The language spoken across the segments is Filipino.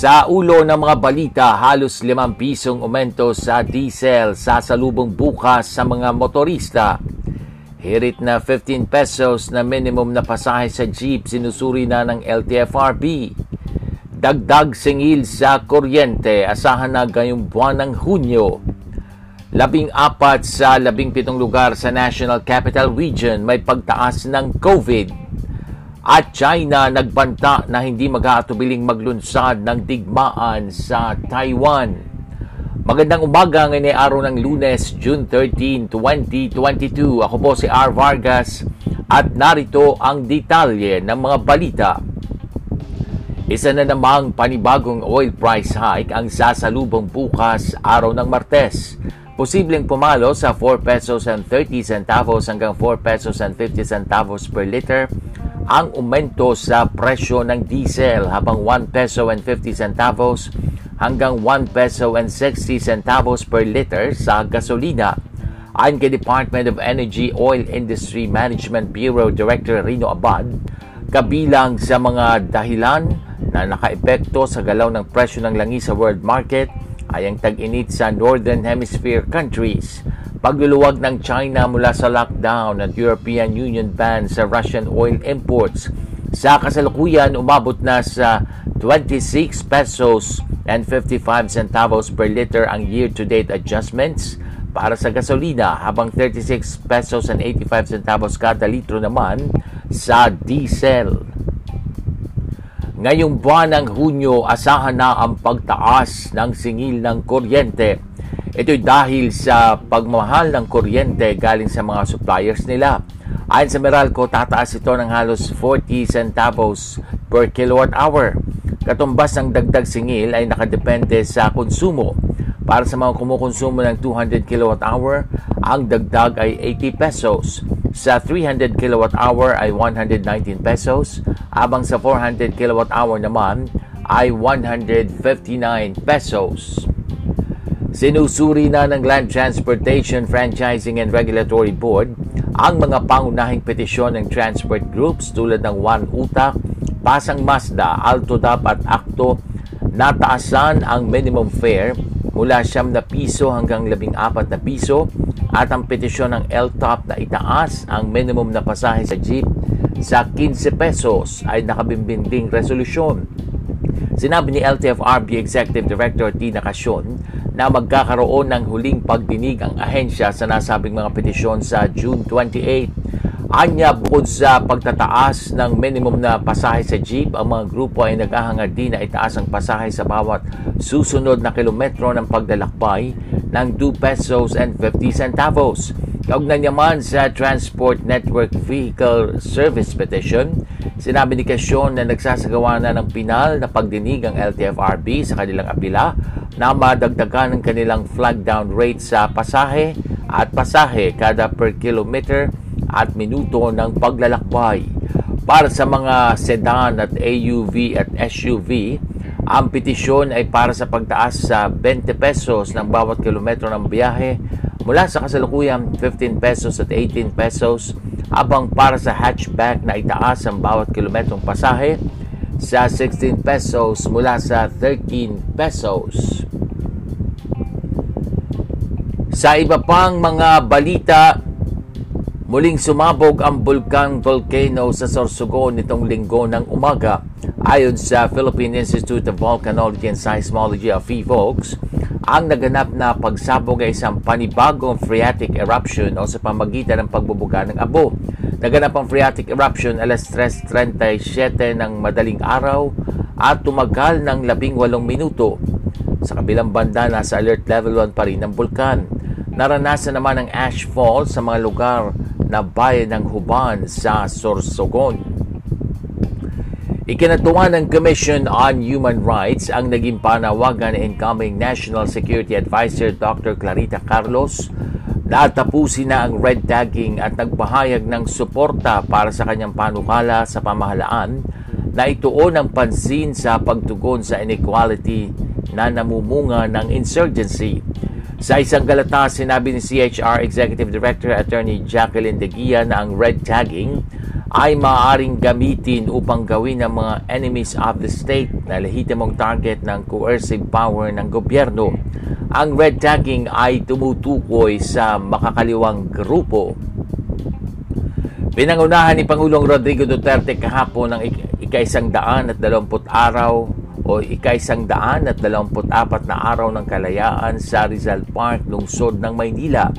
Sa ulo ng mga balita, halos 5 pisong umento sa diesel sa salubong bukas sa mga motorista. Hirit na 15 pesos na minimum na pasahe sa jeep sinusuri na ng LTFRB. Dagdag singil sa kuryente, asahan na ngayong buwan ng Hunyo. Labing apat sa labing pitong lugar sa National Capital Region may pagtaas ng COVID at China nagbanta na hindi mag-aatubiling maglunsad ng digmaan sa Taiwan. Magandang umaga ngayon ay araw ng lunes, June 13, 2022. Ako po si R. Vargas at narito ang detalye ng mga balita. Isa na namang panibagong oil price hike ang sasalubong bukas araw ng Martes. Posibleng pumalo sa 4 pesos and 30 centavos hanggang 4 pesos and 50 centavos per liter ang umento sa presyo ng diesel habang 1 peso and 50 centavos hanggang 1 peso and 60 centavos per liter sa gasolina. Ayon kay Department of Energy Oil Industry Management Bureau Director Rino Abad, kabilang sa mga dahilan na nakaepekto sa galaw ng presyo ng langis sa world market ay ang tag-init sa Northern Hemisphere countries pagluluwag ng China mula sa lockdown at European Union ban sa Russian oil imports. Sa kasalukuyan, umabot na sa 26 pesos and 55 centavos per liter ang year-to-date adjustments para sa gasolina habang 36 pesos and 85 centavos kada litro naman sa diesel. Ngayong buwan ng Hunyo, asahan na ang pagtaas ng singil ng kuryente Ito'y dahil sa pagmahal ng kuryente galing sa mga suppliers nila. Ayon sa Meralco, tataas ito ng halos 40 centavos per kilowatt hour. Katumbas ng dagdag singil ay nakadepende sa konsumo. Para sa mga kumukonsumo ng 200 kilowatt hour, ang dagdag ay 80 pesos. Sa 300 kilowatt hour ay 119 pesos, habang sa 400 kilowatt hour naman ay 159 pesos. Sinusuri na ng Land Transportation Franchising and Regulatory Board ang mga pangunahing petisyon ng transport groups tulad ng One Utak, Pasang Mazda, Altodap at Akto na taasan ang minimum fare mula siyam na piso hanggang labing apat na piso at ang petisyon ng LTOP na itaas ang minimum na pasahe sa jeep sa 15 pesos ay nakabimbinding resolusyon. Sinabi ni LTFRB Executive Director Tina Casyon na magkakaroon ng huling pagdinig ang ahensya sa nasabing mga petisyon sa June 28. Anya bukod sa pagtataas ng minimum na pasahe sa jeep, ang mga grupo ay naghahangad din na itaas ang pasahe sa bawat susunod na kilometro ng paglalakbay ng 2 pesos and 50 centavos. Kaugnay naman sa Transport Network Vehicle Service Petition, sinabi ni Kasyon na nagsasagawa na ng pinal na pagdinig ang LTFRB sa kanilang apila na madagdagan ng kanilang flag down rate sa pasahe at pasahe kada per kilometer at minuto ng paglalakbay. Para sa mga sedan at AUV at SUV, ang petisyon ay para sa pagtaas sa 20 pesos ng bawat kilometro ng biyahe mula sa kasalukuyang 15 pesos at 18 pesos habang para sa hatchback na itaas ang bawat kilometrong pasahe sa 16 pesos mula sa 13 pesos. Sa iba pang mga balita, muling sumabog ang bulkan volcano sa Sorsogon nitong linggo ng umaga. Ayon sa Philippine Institute of Volcanology and Seismology of PHIVOLCS, ang naganap na pagsabog ay isang panibagong phreatic eruption o sa pamagitan ng pagbubuga ng abo. Naganap ang phreatic eruption alas 3.37 ng madaling araw at tumagal ng 18 minuto. Sa kabilang banda, nasa alert level 1 pa rin ang bulkan. Naranasan naman ang ash fall sa mga lugar na bayan ng Huban sa Sorsogon. Ikinatuwa ng Commission on Human Rights ang naging panawagan ni incoming National Security Advisor Dr. Clarita Carlos na tapusin na ang red tagging at nagpahayag ng suporta para sa kanyang panukala sa pamahalaan na ituon ang pansin sa pagtugon sa inequality na namumunga ng insurgency. Sa isang galata, sinabi ni CHR Executive Director Attorney Jacqueline De na ang red tagging ay maaaring gamitin upang gawin ng mga enemies of the state na lehitimong target ng coercive power ng gobyerno. Ang red tagging ay tumutukoy sa makakaliwang grupo. Pinangunahan ni Pangulong Rodrigo Duterte kahapon ng ikaisang daan at dalawamput araw o ikaisang daan at dalawamput apat na araw ng kalayaan sa Rizal Park, lungsod ng Maynila.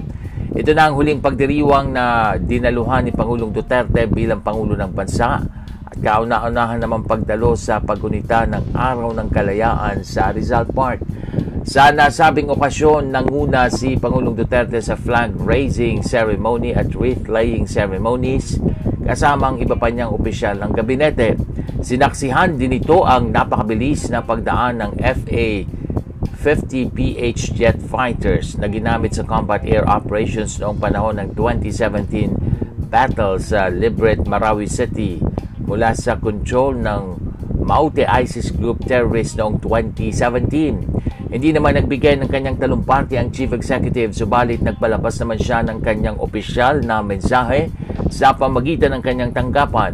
Ito na ang huling pagdiriwang na dinaluhan ni Pangulong Duterte bilang Pangulo ng Bansa at kauna-unahan naman pagdalo sa pagunita ng Araw ng Kalayaan sa Rizal Park. Sa nasabing okasyon, nanguna si Pangulong Duterte sa flag raising ceremony at wreath laying ceremonies kasama ang iba pa niyang opisyal ng gabinete. Sinaksihan din ito ang napakabilis na pagdaan ng FA 50 PH jet fighters na ginamit sa combat air operations noong panahon ng 2017 battle sa Libret, Marawi City mula sa control ng Maute ISIS group terrorist noong 2017. Hindi naman nagbigay ng kanyang talumpati ang chief executive subalit nagpalabas naman siya ng kanyang opisyal na mensahe sa pamagitan ng kanyang tanggapan.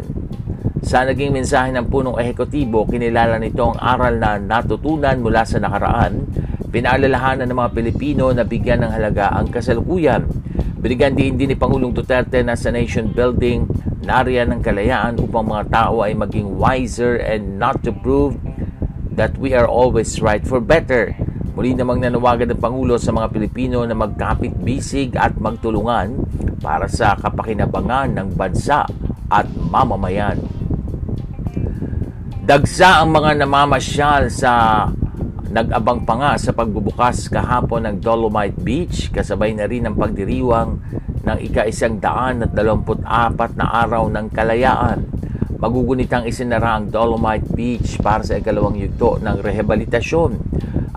Sa naging mensahe ng punong ehekutibo, kinilala nito ang aral na natutunan mula sa nakaraan Pinaalalahanan ng mga Pilipino na bigyan ng halaga ang kasalukuyan. Binigyan din din ni Pangulong Duterte na sa nation building nariyan ng kalayaan upang mga tao ay maging wiser and not to prove that we are always right for better. Muli namang nanawagan ng Pangulo sa mga Pilipino na magkapit bisig at magtulungan para sa kapakinabangan ng bansa at mamamayan. Dagsa ang mga namamasyal sa Nag-abang pa nga sa pagbubukas kahapon ng Dolomite Beach kasabay na rin ang pagdiriwang ng ika-isang daan at dalamput apat na araw ng kalayaan. Magugunitang isinara ang Dolomite Beach para sa ikalawang yugto ng rehabilitasyon.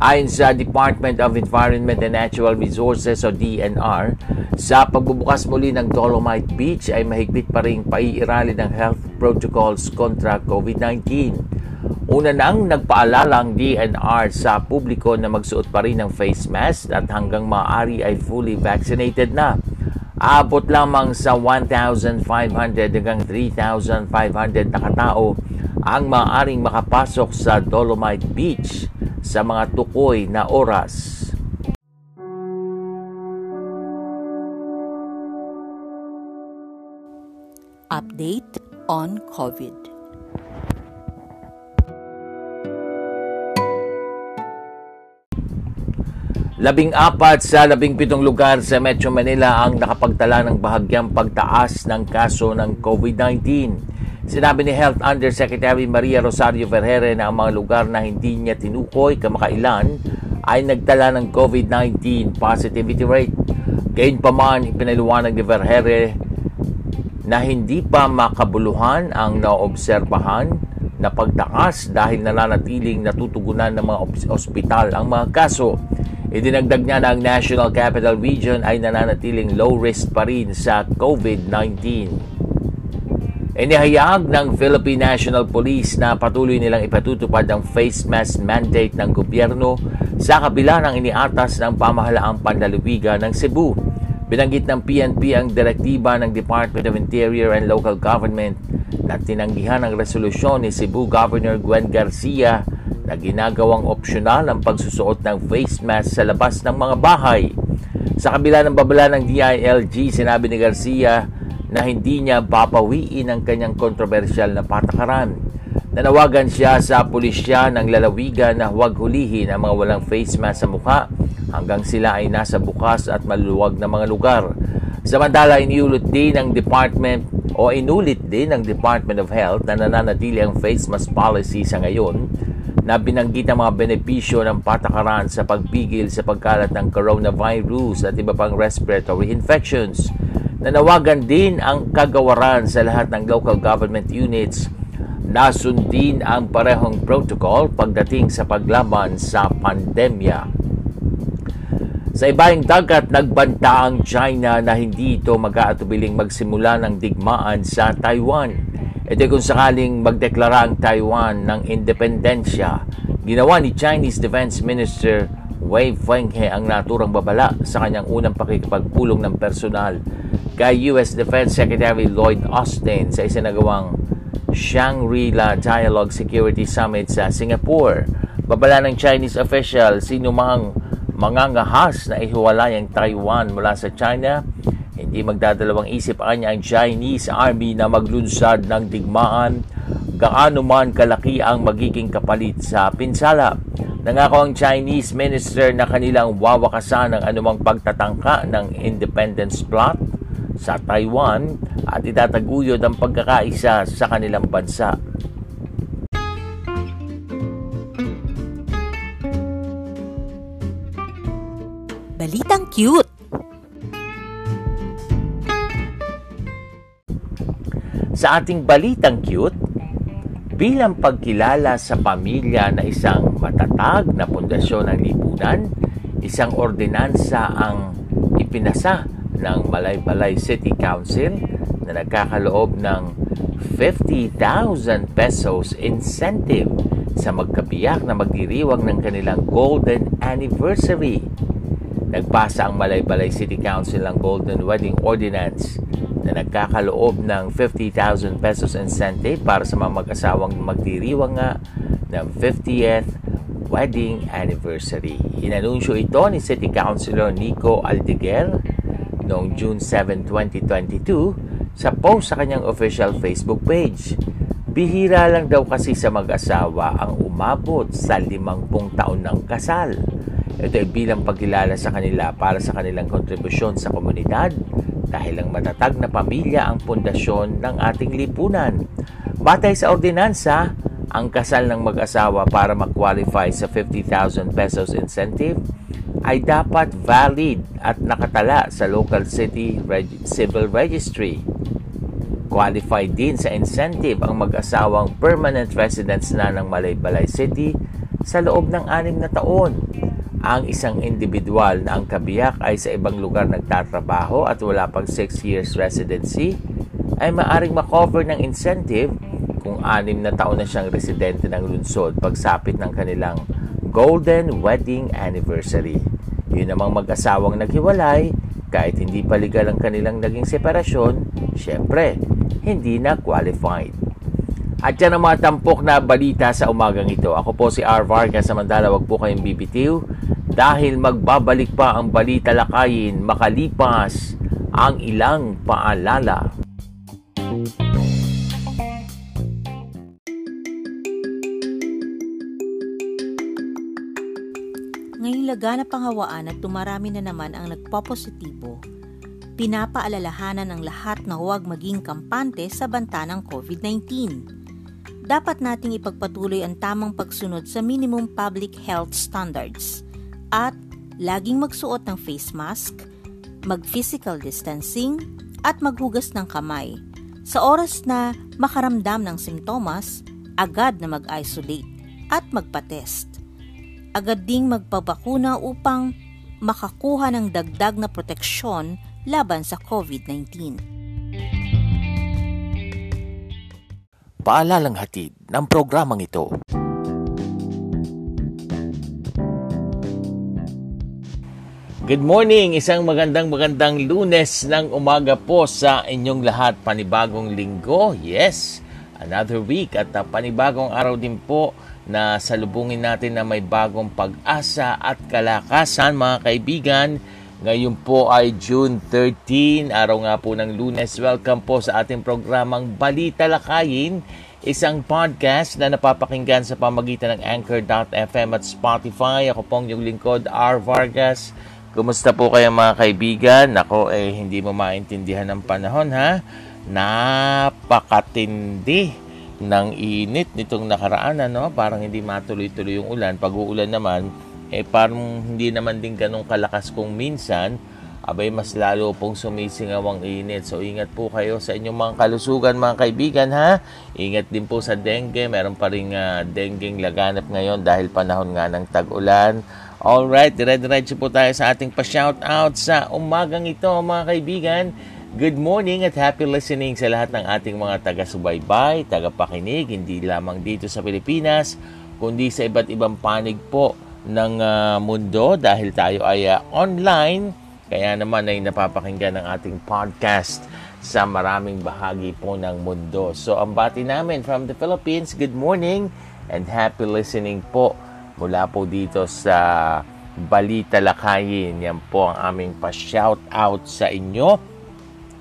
Ayon sa Department of Environment and Natural Resources o DNR, sa pagbubukas muli ng Dolomite Beach ay mahigpit pa rin paiirali ng health protocols kontra COVID-19. Una nang nagpaalala ang DNR sa publiko na magsuot pa rin ng face mask at hanggang maaari ay fully vaccinated na. Abot lamang sa 1,500 hanggang 3,500 na katao ang maaaring makapasok sa Dolomite Beach sa mga tukoy na oras. Update on COVID. Labing apat sa labing pitong lugar sa Metro Manila ang nakapagtala ng bahagyang pagtaas ng kaso ng COVID-19. Sinabi ni Health Undersecretary Maria Rosario Vergere na ang mga lugar na hindi niya tinukoy kamakailan ay nagtala ng COVID-19 positivity rate. Gayon pa man, ipinaliwanag ni Vergere na hindi pa makabuluhan ang naobserbahan na pagtaas dahil nananatiling natutugunan ng mga ospital ang mga kaso. Idinagdag niya na ang National Capital Region ay nananatiling low risk pa rin sa COVID-19. Inihayag ng Philippine National Police na patuloy nilang ipatutupad ang face mask mandate ng gobyerno sa kabila ng iniatas ng pamahalaang panlalawigan ng Cebu. Binanggit ng PNP ang direktiba ng Department of Interior and Local Government na tinanggihan ang resolusyon ni Cebu Governor Gwen Garcia na ginagawang opsyonal ang pagsusuot ng face mask sa labas ng mga bahay. Sa kabila ng babala ng DILG, sinabi ni Garcia na hindi niya papawiin ang kanyang kontrobersyal na patakaran. Nanawagan siya sa pulisya ng lalawigan na huwag hulihin ang mga walang face mask sa mukha hanggang sila ay nasa bukas at maluluwag na mga lugar. Samantala, iniulit din ng Department o inulit din ng Department of Health na nananatili ang face mask policy sa ngayon na binanggit ang mga benepisyo ng patakaran sa pagpigil sa pagkalat ng coronavirus at iba pang respiratory infections. Nanawagan din ang kagawaran sa lahat ng local government units nasundin ang parehong protocol pagdating sa paglaban sa pandemya. Sa ibang dagat, nagbanta ang China na hindi ito mag-aatubiling magsimula ng digmaan sa Taiwan. Ito kung sakaling magdeklara ang Taiwan ng independensya. Ginawa ni Chinese Defense Minister Wei Fenghe ang naturang babala sa kanyang unang pakikipagpulong ng personal kay U.S. Defense Secretary Lloyd Austin sa isinagawang Shangri-La Dialogue Security Summit sa Singapore. Babala ng Chinese official, sino mang mangangahas na ihiwalay ang Taiwan mula sa China, hindi magdadalawang isip anya ang Chinese Army na maglunsad ng digmaan gaano man kalaki ang magiging kapalit sa pinsala. Nangako ang Chinese minister na kanilang wawakasan ang anumang pagtatangka ng independence plot sa Taiwan at itataguyod ang pagkakaisa sa kanilang bansa. Balitang cute! Sa ating balitang cute, bilang pagkilala sa pamilya na isang matatag na pundasyon ng lipunan, isang ordinansa ang ipinasa ng Malaybalay City Council na nagkakaloob ng 50,000 pesos incentive sa magkabiyak na magdiriwang ng kanilang golden anniversary. Nagpasa ang Malaybalay City Council ng Golden Wedding Ordinance na nagkakaloob ng 50,000 pesos incentive para sa mga mag-asawang magdiriwang nga ng 50th wedding anniversary. Inanunsyo ito ni City Councilor Nico Aldiguer noong June 7, 2022 sa post sa kanyang official Facebook page. Bihira lang daw kasi sa mag-asawa ang umabot sa 50 taon ng kasal. Ito ay bilang pagkilala sa kanila para sa kanilang kontribusyon sa komunidad dahil ang matatag na pamilya ang pundasyon ng ating lipunan. Batay sa ordinansa, ang kasal ng mag-asawa para mag-qualify sa 50,000 pesos incentive ay dapat valid at nakatala sa local city reg- civil registry. Qualified din sa incentive ang mag-asawang permanent residents na ng Malaybalay City sa loob ng anim na taon. Ang isang individual na ang kabiyak ay sa ibang lugar nagtatrabaho at wala pang 6 years residency ay maaring makover ng incentive kung anim na taon na siyang residente ng lungsod pagsapit ng kanilang Golden Wedding Anniversary. Yun namang mag-asawang naghiwalay, kahit hindi pa legal ang kanilang naging separasyon, syempre, hindi na qualified. At yan ang mga tampok na balita sa umagang ito. Ako po si R. Vargas, samantala wag po kayong bibitiw dahil magbabalik pa ang balita lakayin makalipas ang ilang paalala. Ngayong laganap ang hawaan at tumarami na naman ang nagpopositibo, pinapaalalahanan ng lahat na huwag maging kampante sa banta ng COVID-19. Dapat nating ipagpatuloy ang tamang pagsunod sa minimum public health standards at laging magsuot ng face mask, mag-physical distancing, at maghugas ng kamay. Sa oras na makaramdam ng simptomas, agad na mag-isolate at magpa-test agad ding magpabakuna upang makakuha ng dagdag na proteksyon laban sa COVID-19. Paalalang hatid ng programang ito. Good morning! Isang magandang magandang lunes ng umaga po sa inyong lahat. Panibagong linggo. Yes, another week at uh, panibagong araw din po na salubungin natin na may bagong pag-asa at kalakasan mga kaibigan. Ngayon po ay June 13, araw nga po ng lunes. Welcome po sa ating programang Balita Lakayin, isang podcast na napapakinggan sa pamagitan ng Anchor.fm at Spotify. Ako pong yung lingkod, R. Vargas. Kumusta po kayo mga kaibigan? Ako eh hindi mo maintindihan ng panahon ha. Napakatindi ng init nitong nakaraan ano parang hindi matuloy-tuloy yung ulan pag uulan naman eh parang hindi naman din ganong kalakas kung minsan abay mas lalo pong sumisingaw ang init. So ingat po kayo sa inyong mga kalusugan mga kaibigan ha. Ingat din po sa dengue. Meron pa rin uh, dengue laganap ngayon dahil panahon nga ng tag-ulan. Alright, dire-diretso po tayo sa ating pa-shoutout sa umagang ito mga kaibigan. Good morning at happy listening sa lahat ng ating mga taga-subaybay, taga-pakinig, hindi lamang dito sa Pilipinas, kundi sa iba't ibang panig po ng uh, mundo dahil tayo ay uh, online kaya naman ay napapakinggan ng ating podcast sa maraming bahagi po ng mundo. So ang bati namin from the Philippines, good morning and happy listening po mula po dito sa Balita Lakayin. Yan po ang aming pa-shout out sa inyo.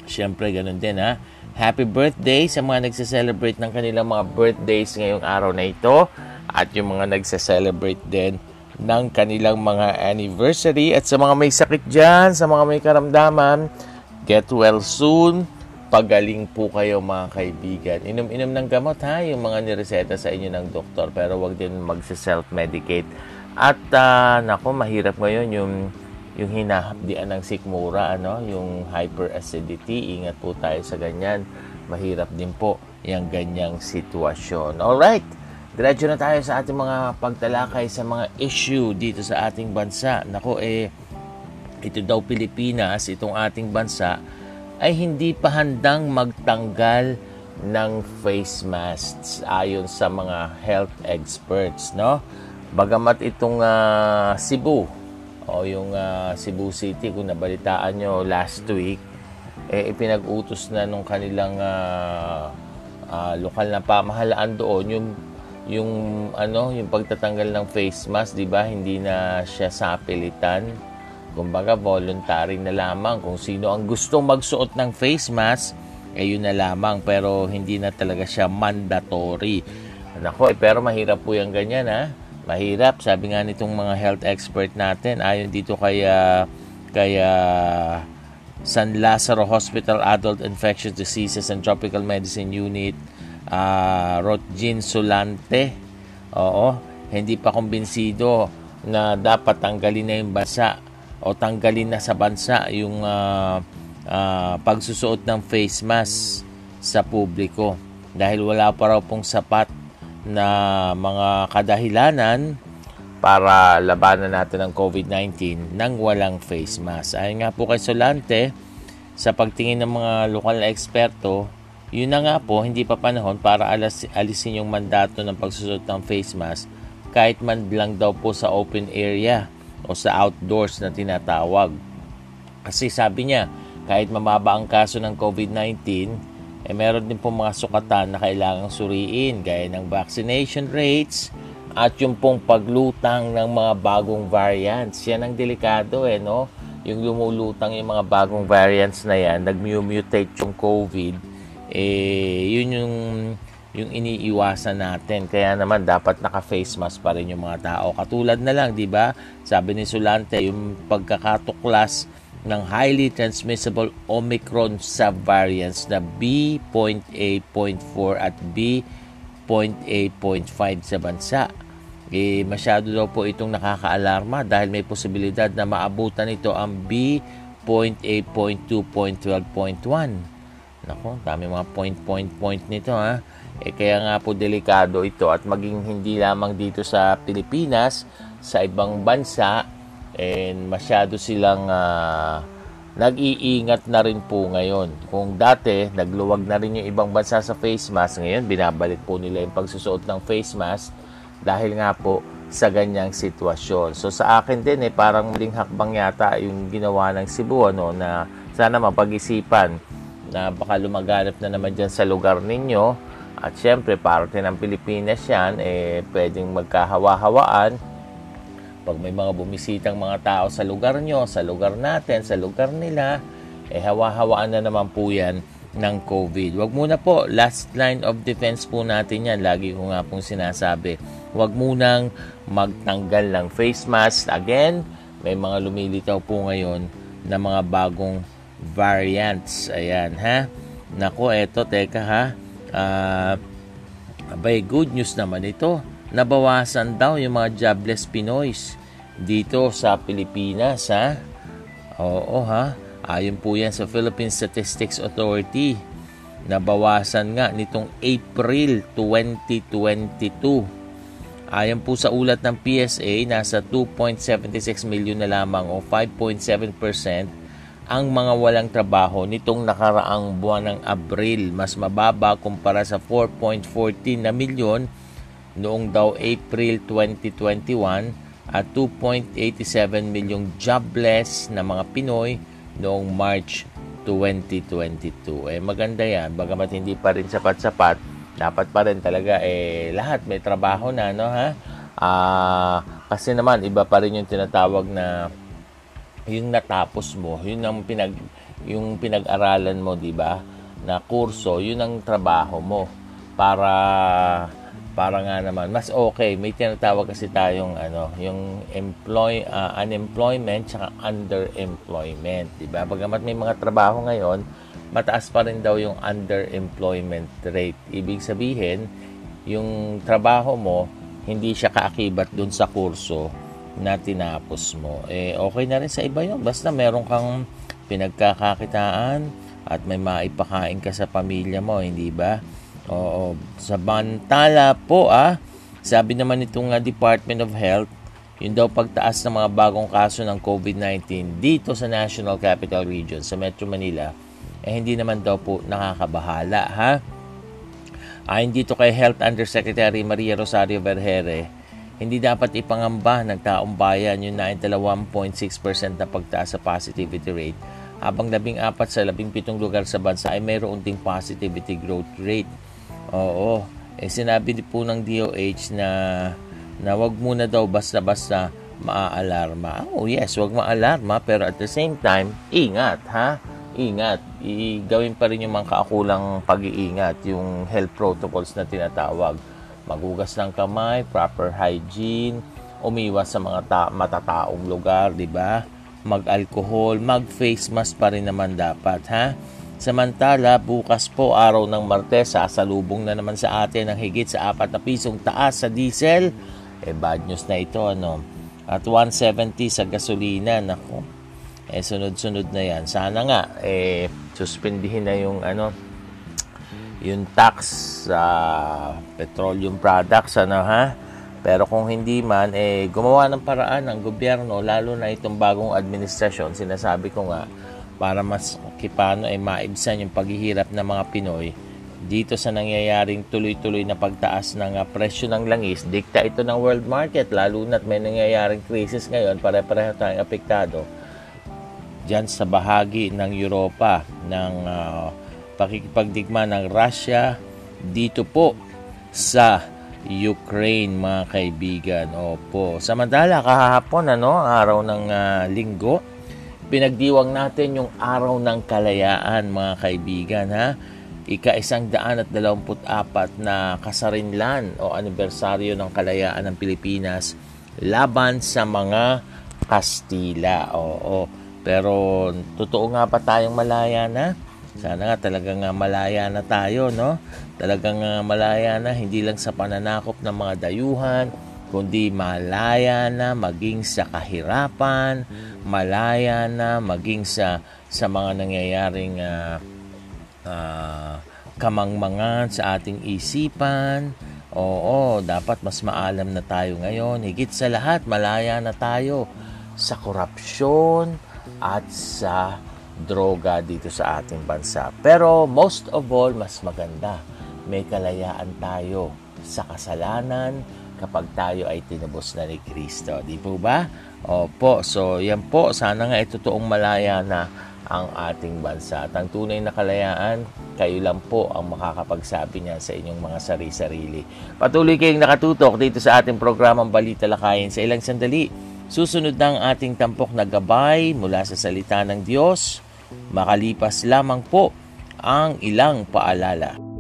Siyempre, ganun din ha. Happy birthday sa mga nagse-celebrate ng kanilang mga birthdays ngayong araw na ito at yung mga nagse-celebrate din ng kanilang mga anniversary. At sa mga may sakit dyan, sa mga may karamdaman, get well soon. Pagaling po kayo mga kaibigan. Inom-inom ng gamot ha, yung mga nireseta sa inyo ng doktor. Pero wag din magse-self-medicate. At uh, nako, mahirap ngayon yung yung hinahapdian ng sikmura, ano, yung hyperacidity. Ingat po tayo sa ganyan. Mahirap din po yung ganyang sitwasyon. All right. Diretso na tayo sa ating mga pagtalakay sa mga issue dito sa ating bansa. Nako eh, ito daw Pilipinas, itong ating bansa, ay hindi pa handang magtanggal ng face masks ayon sa mga health experts, no? Bagamat itong uh, Cebu o yung uh, Cebu City kung nabalitaan nyo last week, eh, ipinag-utos na nung kanilang uh, uh, lokal na pamahalaan doon yung yung ano, yung pagtatanggal ng face mask, 'di ba? Hindi na siya sapilitan. Kumbaga voluntary na lamang kung sino ang gusto magsuot ng face mask, eh yun na lamang pero hindi na talaga siya mandatory. Nako, eh, pero mahirap po yung ganyan ha. Mahirap, sabi nga nitong mga health expert natin, ayon dito kaya kaya San Lazaro Hospital Adult Infectious Diseases and Tropical Medicine Unit uh, Rotjin Solante. Oo, hindi pa kumbinsido na dapat tanggalin na yung bansa o tanggalin na sa bansa yung uh, uh, pagsusuot ng face mask sa publiko dahil wala pa raw pong sapat na mga kadahilanan para labanan natin ang COVID-19 nang walang face mask. Ayon nga po kay Solante, sa pagtingin ng mga lokal na eksperto, yun na nga po, hindi pa panahon para alas, alisin yung mandato ng pagsusot ng face mask kahit man lang daw po sa open area o sa outdoors na tinatawag. Kasi sabi niya, kahit mababa ang kaso ng COVID-19, eh meron din po mga sukatan na kailangang suriin gaya ng vaccination rates at yung pong paglutang ng mga bagong variants. Yan ang delikado eh, no? Yung lumulutang yung mga bagong variants na yan, nag-mutate yung COVID, eh yun yung yung iniiwasan natin. Kaya naman dapat naka-face mask pa rin yung mga tao. Katulad na lang, 'di ba? Sabi ni Sulante, yung pagkakatuklas ng highly transmissible Omicron subvariants na B.8.4 at B.8.5 sa bansa. Eh, masyado daw po itong nakakaalarma dahil may posibilidad na maabutan ito ang B.8.2.12.1 Nako, dami mga point, point, point nito ha. Eh, kaya nga po delikado ito at maging hindi lamang dito sa Pilipinas, sa ibang bansa, and masyado silang uh, nag-iingat na rin po ngayon. Kung dati, nagluwag na rin yung ibang bansa sa face mask, ngayon binabalik po nila yung pagsusuot ng face mask dahil nga po sa ganyang sitwasyon. So sa akin din eh, parang muling hakbang yata yung ginawa ng Cebu ano, na sana mapag-isipan na baka lumaganap na naman dyan sa lugar ninyo. At syempre, parte ng Pilipinas yan, eh, pwedeng magkahawa-hawaan. Pag may mga bumisitang mga tao sa lugar nyo, sa lugar natin, sa lugar nila, eh, hawa-hawaan na naman po yan ng COVID. Wag muna po, last line of defense po natin yan. Lagi ko nga pong sinasabi. Wag munang magtanggal ng face mask. Again, may mga lumilitaw po ngayon na mga bagong variants. Ayan, ha? Nako, eto, teka ha. Uh, abay, good news naman ito. Nabawasan daw yung mga jobless Pinoys dito sa Pilipinas, ha? Oo ha, ayon po yan sa Philippine Statistics Authority. Nabawasan nga nitong April 2022. Ayon po sa ulat ng PSA, nasa 2.76 million na lamang o 5.7% ang mga walang trabaho nitong nakaraang buwan ng Abril. Mas mababa kumpara sa 4.14 na milyon noong daw April 2021 at 2.87 milyong jobless na mga Pinoy noong March 2022. Eh maganda yan, bagamat hindi pa rin sapat-sapat, dapat pa rin talaga eh lahat may trabaho na no ha. Ah, kasi naman iba pa rin yung tinatawag na yung natapos mo, yun ang pinag yung pinag-aralan mo, 'di ba? Na kurso, yun ang trabaho mo. Para para nga naman mas okay. May tinatawag kasi tayong ano yung employ uh, unemployment saka underemployment di ba? Bagamat may mga trabaho ngayon mataas pa rin daw yung underemployment rate. Ibig sabihin yung trabaho mo hindi siya kaakibat dun sa kurso na tinapos mo. Eh, okay na rin sa iba yun. Basta meron kang pinagkakakitaan at may maipakain ka sa pamilya mo, hindi ba? Oo. Sa bantala po, ah, sabi naman itong uh, Department of Health, yung daw pagtaas ng mga bagong kaso ng COVID-19 dito sa National Capital Region, sa Metro Manila, eh hindi naman daw po nakakabahala, ha? Ayon dito kay Health Undersecretary Maria Rosario Vergere, hindi dapat ipangamba ng taong bayan yung 92.6% na pagtaas sa positivity rate habang 14 sa 17 lugar sa bansa ay mayroon ding positivity growth rate. Oo, eh sinabi po ng DOH na na wag muna daw basta-basta maaalarma. Oh yes, wag maalarma pero at the same time, ingat ha. Ingat. I gawin pa rin yung mga kaakulang pag-iingat, yung health protocols na tinatawag Magugas ng kamay, proper hygiene, umiwas sa mga ta- matataong lugar, di ba? Mag-alcohol, mag-face mask pa rin naman dapat, ha? Samantala, bukas po, araw ng Martes, sasalubong na naman sa atin ang higit sa 4 na pisong taas sa diesel. Eh, bad news na ito, ano? At 170 sa gasolina, nako. Eh, sunod-sunod na yan. Sana nga, eh, suspendihin na yung, ano, yung tax sa petroleum products ano ha? Pero kung hindi man eh gumawa ng paraan ng gobyerno lalo na itong bagong administrasyon. Sinasabi ko nga para mas kipano ay maibsan yung paghihirap ng mga Pinoy dito sa nangyayaring tuloy-tuloy na pagtaas ng uh, presyo ng langis, dikta ito ng world market, lalo na't may nangyayaring crisis ngayon, pare-pareho tayong apektado dyan sa bahagi ng Europa ng uh, pakikipagdigma ng Russia dito po sa Ukraine mga kaibigan. Opo. Samantala kahapon ano, araw ng uh, linggo, pinagdiwang natin yung araw ng kalayaan mga kaibigan ha. Ika isang daan at dalawamput apat na kasarinlan o anibersaryo ng kalayaan ng Pilipinas laban sa mga Kastila. Oo. Pero totoo nga pa tayong malaya na? Sana nga talagang uh, malaya na tayo, no? Talagang uh, malaya na, hindi lang sa pananakop ng mga dayuhan, kundi malaya na maging sa kahirapan, malaya na maging sa sa mga nangyayaring uh, uh, kamangmangan sa ating isipan. Oo, dapat mas maalam na tayo ngayon. Higit sa lahat, malaya na tayo sa korupsyon at sa droga dito sa ating bansa. Pero most of all, mas maganda, may kalayaan tayo sa kasalanan kapag tayo ay tinubos na ni Kristo. Di po ba? Opo, so yan po, sana nga itotoong malaya na ang ating bansa. At ang tunay na kalayaan, kayo lang po ang makakapagsabi niya sa inyong mga sari-sarili. Patuloy kayong nakatutok dito sa ating programang Balita Lakayin sa ilang sandali. Susunod na ang ating tampok na gabay mula sa salita ng Diyos Makalipas lamang po ang ilang paalala.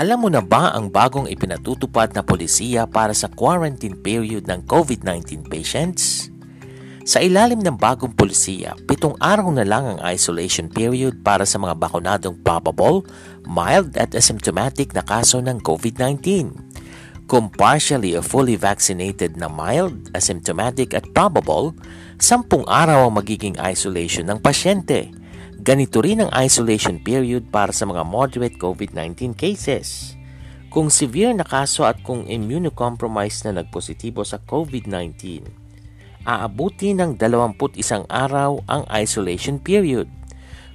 Alam mo na ba ang bagong ipinatutupad na polisiya para sa quarantine period ng COVID-19 patients? Sa ilalim ng bagong polisiya, pitong araw na lang ang isolation period para sa mga bakunadong probable, mild at asymptomatic na kaso ng COVID-19. Kung partially o fully vaccinated na mild, asymptomatic at probable, sampung araw ang magiging isolation ng pasyente. Ganito rin ang isolation period para sa mga moderate COVID-19 cases. Kung severe na kaso at kung immunocompromised na nagpositibo sa COVID-19, aabuti ng 21 araw ang isolation period.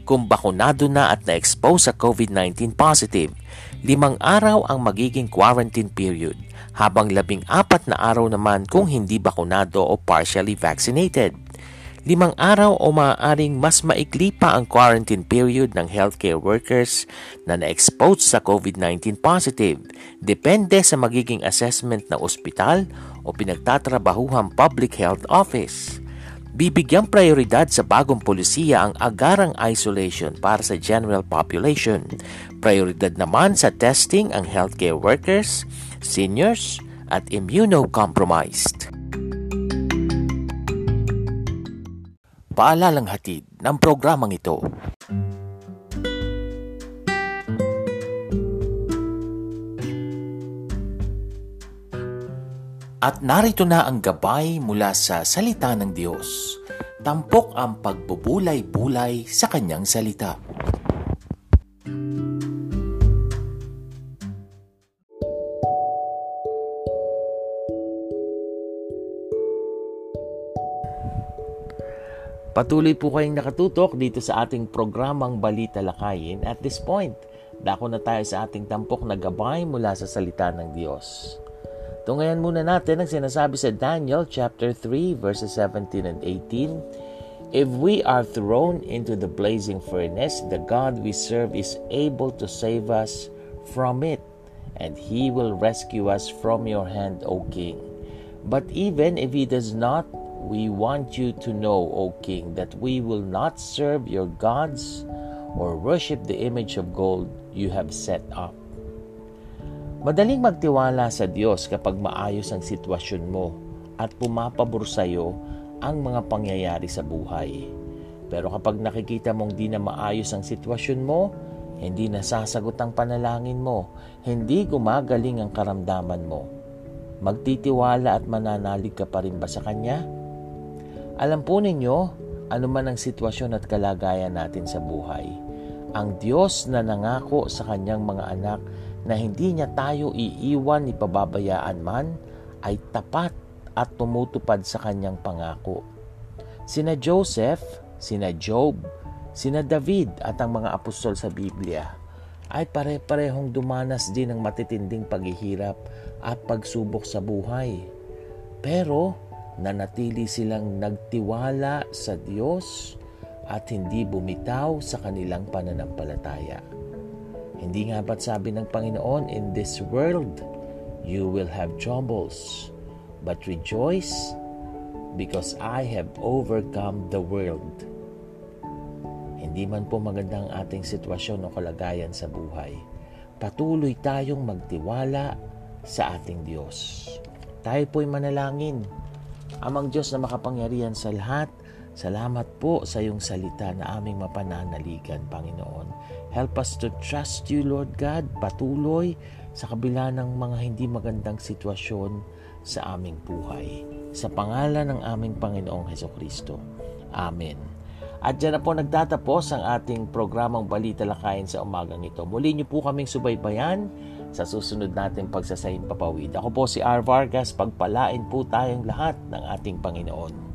Kung bakunado na at na-expose sa COVID-19 positive, limang araw ang magiging quarantine period, habang labing apat na araw naman kung hindi bakunado o partially vaccinated. Limang araw o maaaring mas maikli pa ang quarantine period ng healthcare workers na na-expose sa COVID-19 positive, depende sa magiging assessment ng ospital o pinagtatrabahuhang public health office. Bibigyang prioridad sa bagong polisiya ang agarang isolation para sa general population. Prioridad naman sa testing ang healthcare workers, seniors, at immunocompromised. Paalalang hatid ng programang ito. At narito na ang gabay mula sa salita ng Diyos. Tampok ang pagbubulay-bulay sa kanyang salita. Patuloy po kayong nakatutok dito sa ating programang Balita Lakayin. At this point, dako na tayo sa ating tampok na gabay mula sa salita ng Diyos. Tungayan muna natin ang sinasabi sa Daniel chapter 3 verses 17 and 18. If we are thrown into the blazing furnace, the God we serve is able to save us from it, and he will rescue us from your hand, O king. But even if he does not, we want you to know, O king, that we will not serve your gods or worship the image of gold you have set up. Madaling magtiwala sa Diyos kapag maayos ang sitwasyon mo at pumapabor sa iyo ang mga pangyayari sa buhay. Pero kapag nakikita mong di na maayos ang sitwasyon mo, hindi nasasagot ang panalangin mo, hindi gumagaling ang karamdaman mo, magtitiwala at mananalig ka pa rin ba sa Kanya? Alam po ninyo, ano man ang sitwasyon at kalagayan natin sa buhay, ang Diyos na nangako sa kanyang mga anak na hindi niya tayo iiwan ni pababayaan man ay tapat at tumutupad sa kanyang pangako. Sina Joseph, sina Job, sina David at ang mga apostol sa Biblia ay pare-parehong dumanas din ng matitinding paghihirap at pagsubok sa buhay. Pero nanatili silang nagtiwala sa Diyos at hindi bumitaw sa kanilang pananampalataya. Hindi nga ba't sabi ng Panginoon, In this world, you will have troubles, but rejoice because I have overcome the world. Hindi man po maganda ang ating sitwasyon o kalagayan sa buhay. Patuloy tayong magtiwala sa ating Diyos. Tayo po'y manalangin. Amang Diyos na makapangyarihan sa lahat, salamat po sa iyong salita na aming mapananaligan, Panginoon. Help us to trust you, Lord God, patuloy sa kabila ng mga hindi magandang sitwasyon sa aming buhay. Sa pangalan ng aming Panginoong Heso Kristo. Amen. At dyan na po nagtatapos ang ating programang Balita Lakayin sa umagang ito. Muli niyo po kaming subaybayan sa susunod nating pagsasahim papawid. Ako po si R. Vargas, pagpalain po tayong lahat ng ating Panginoon.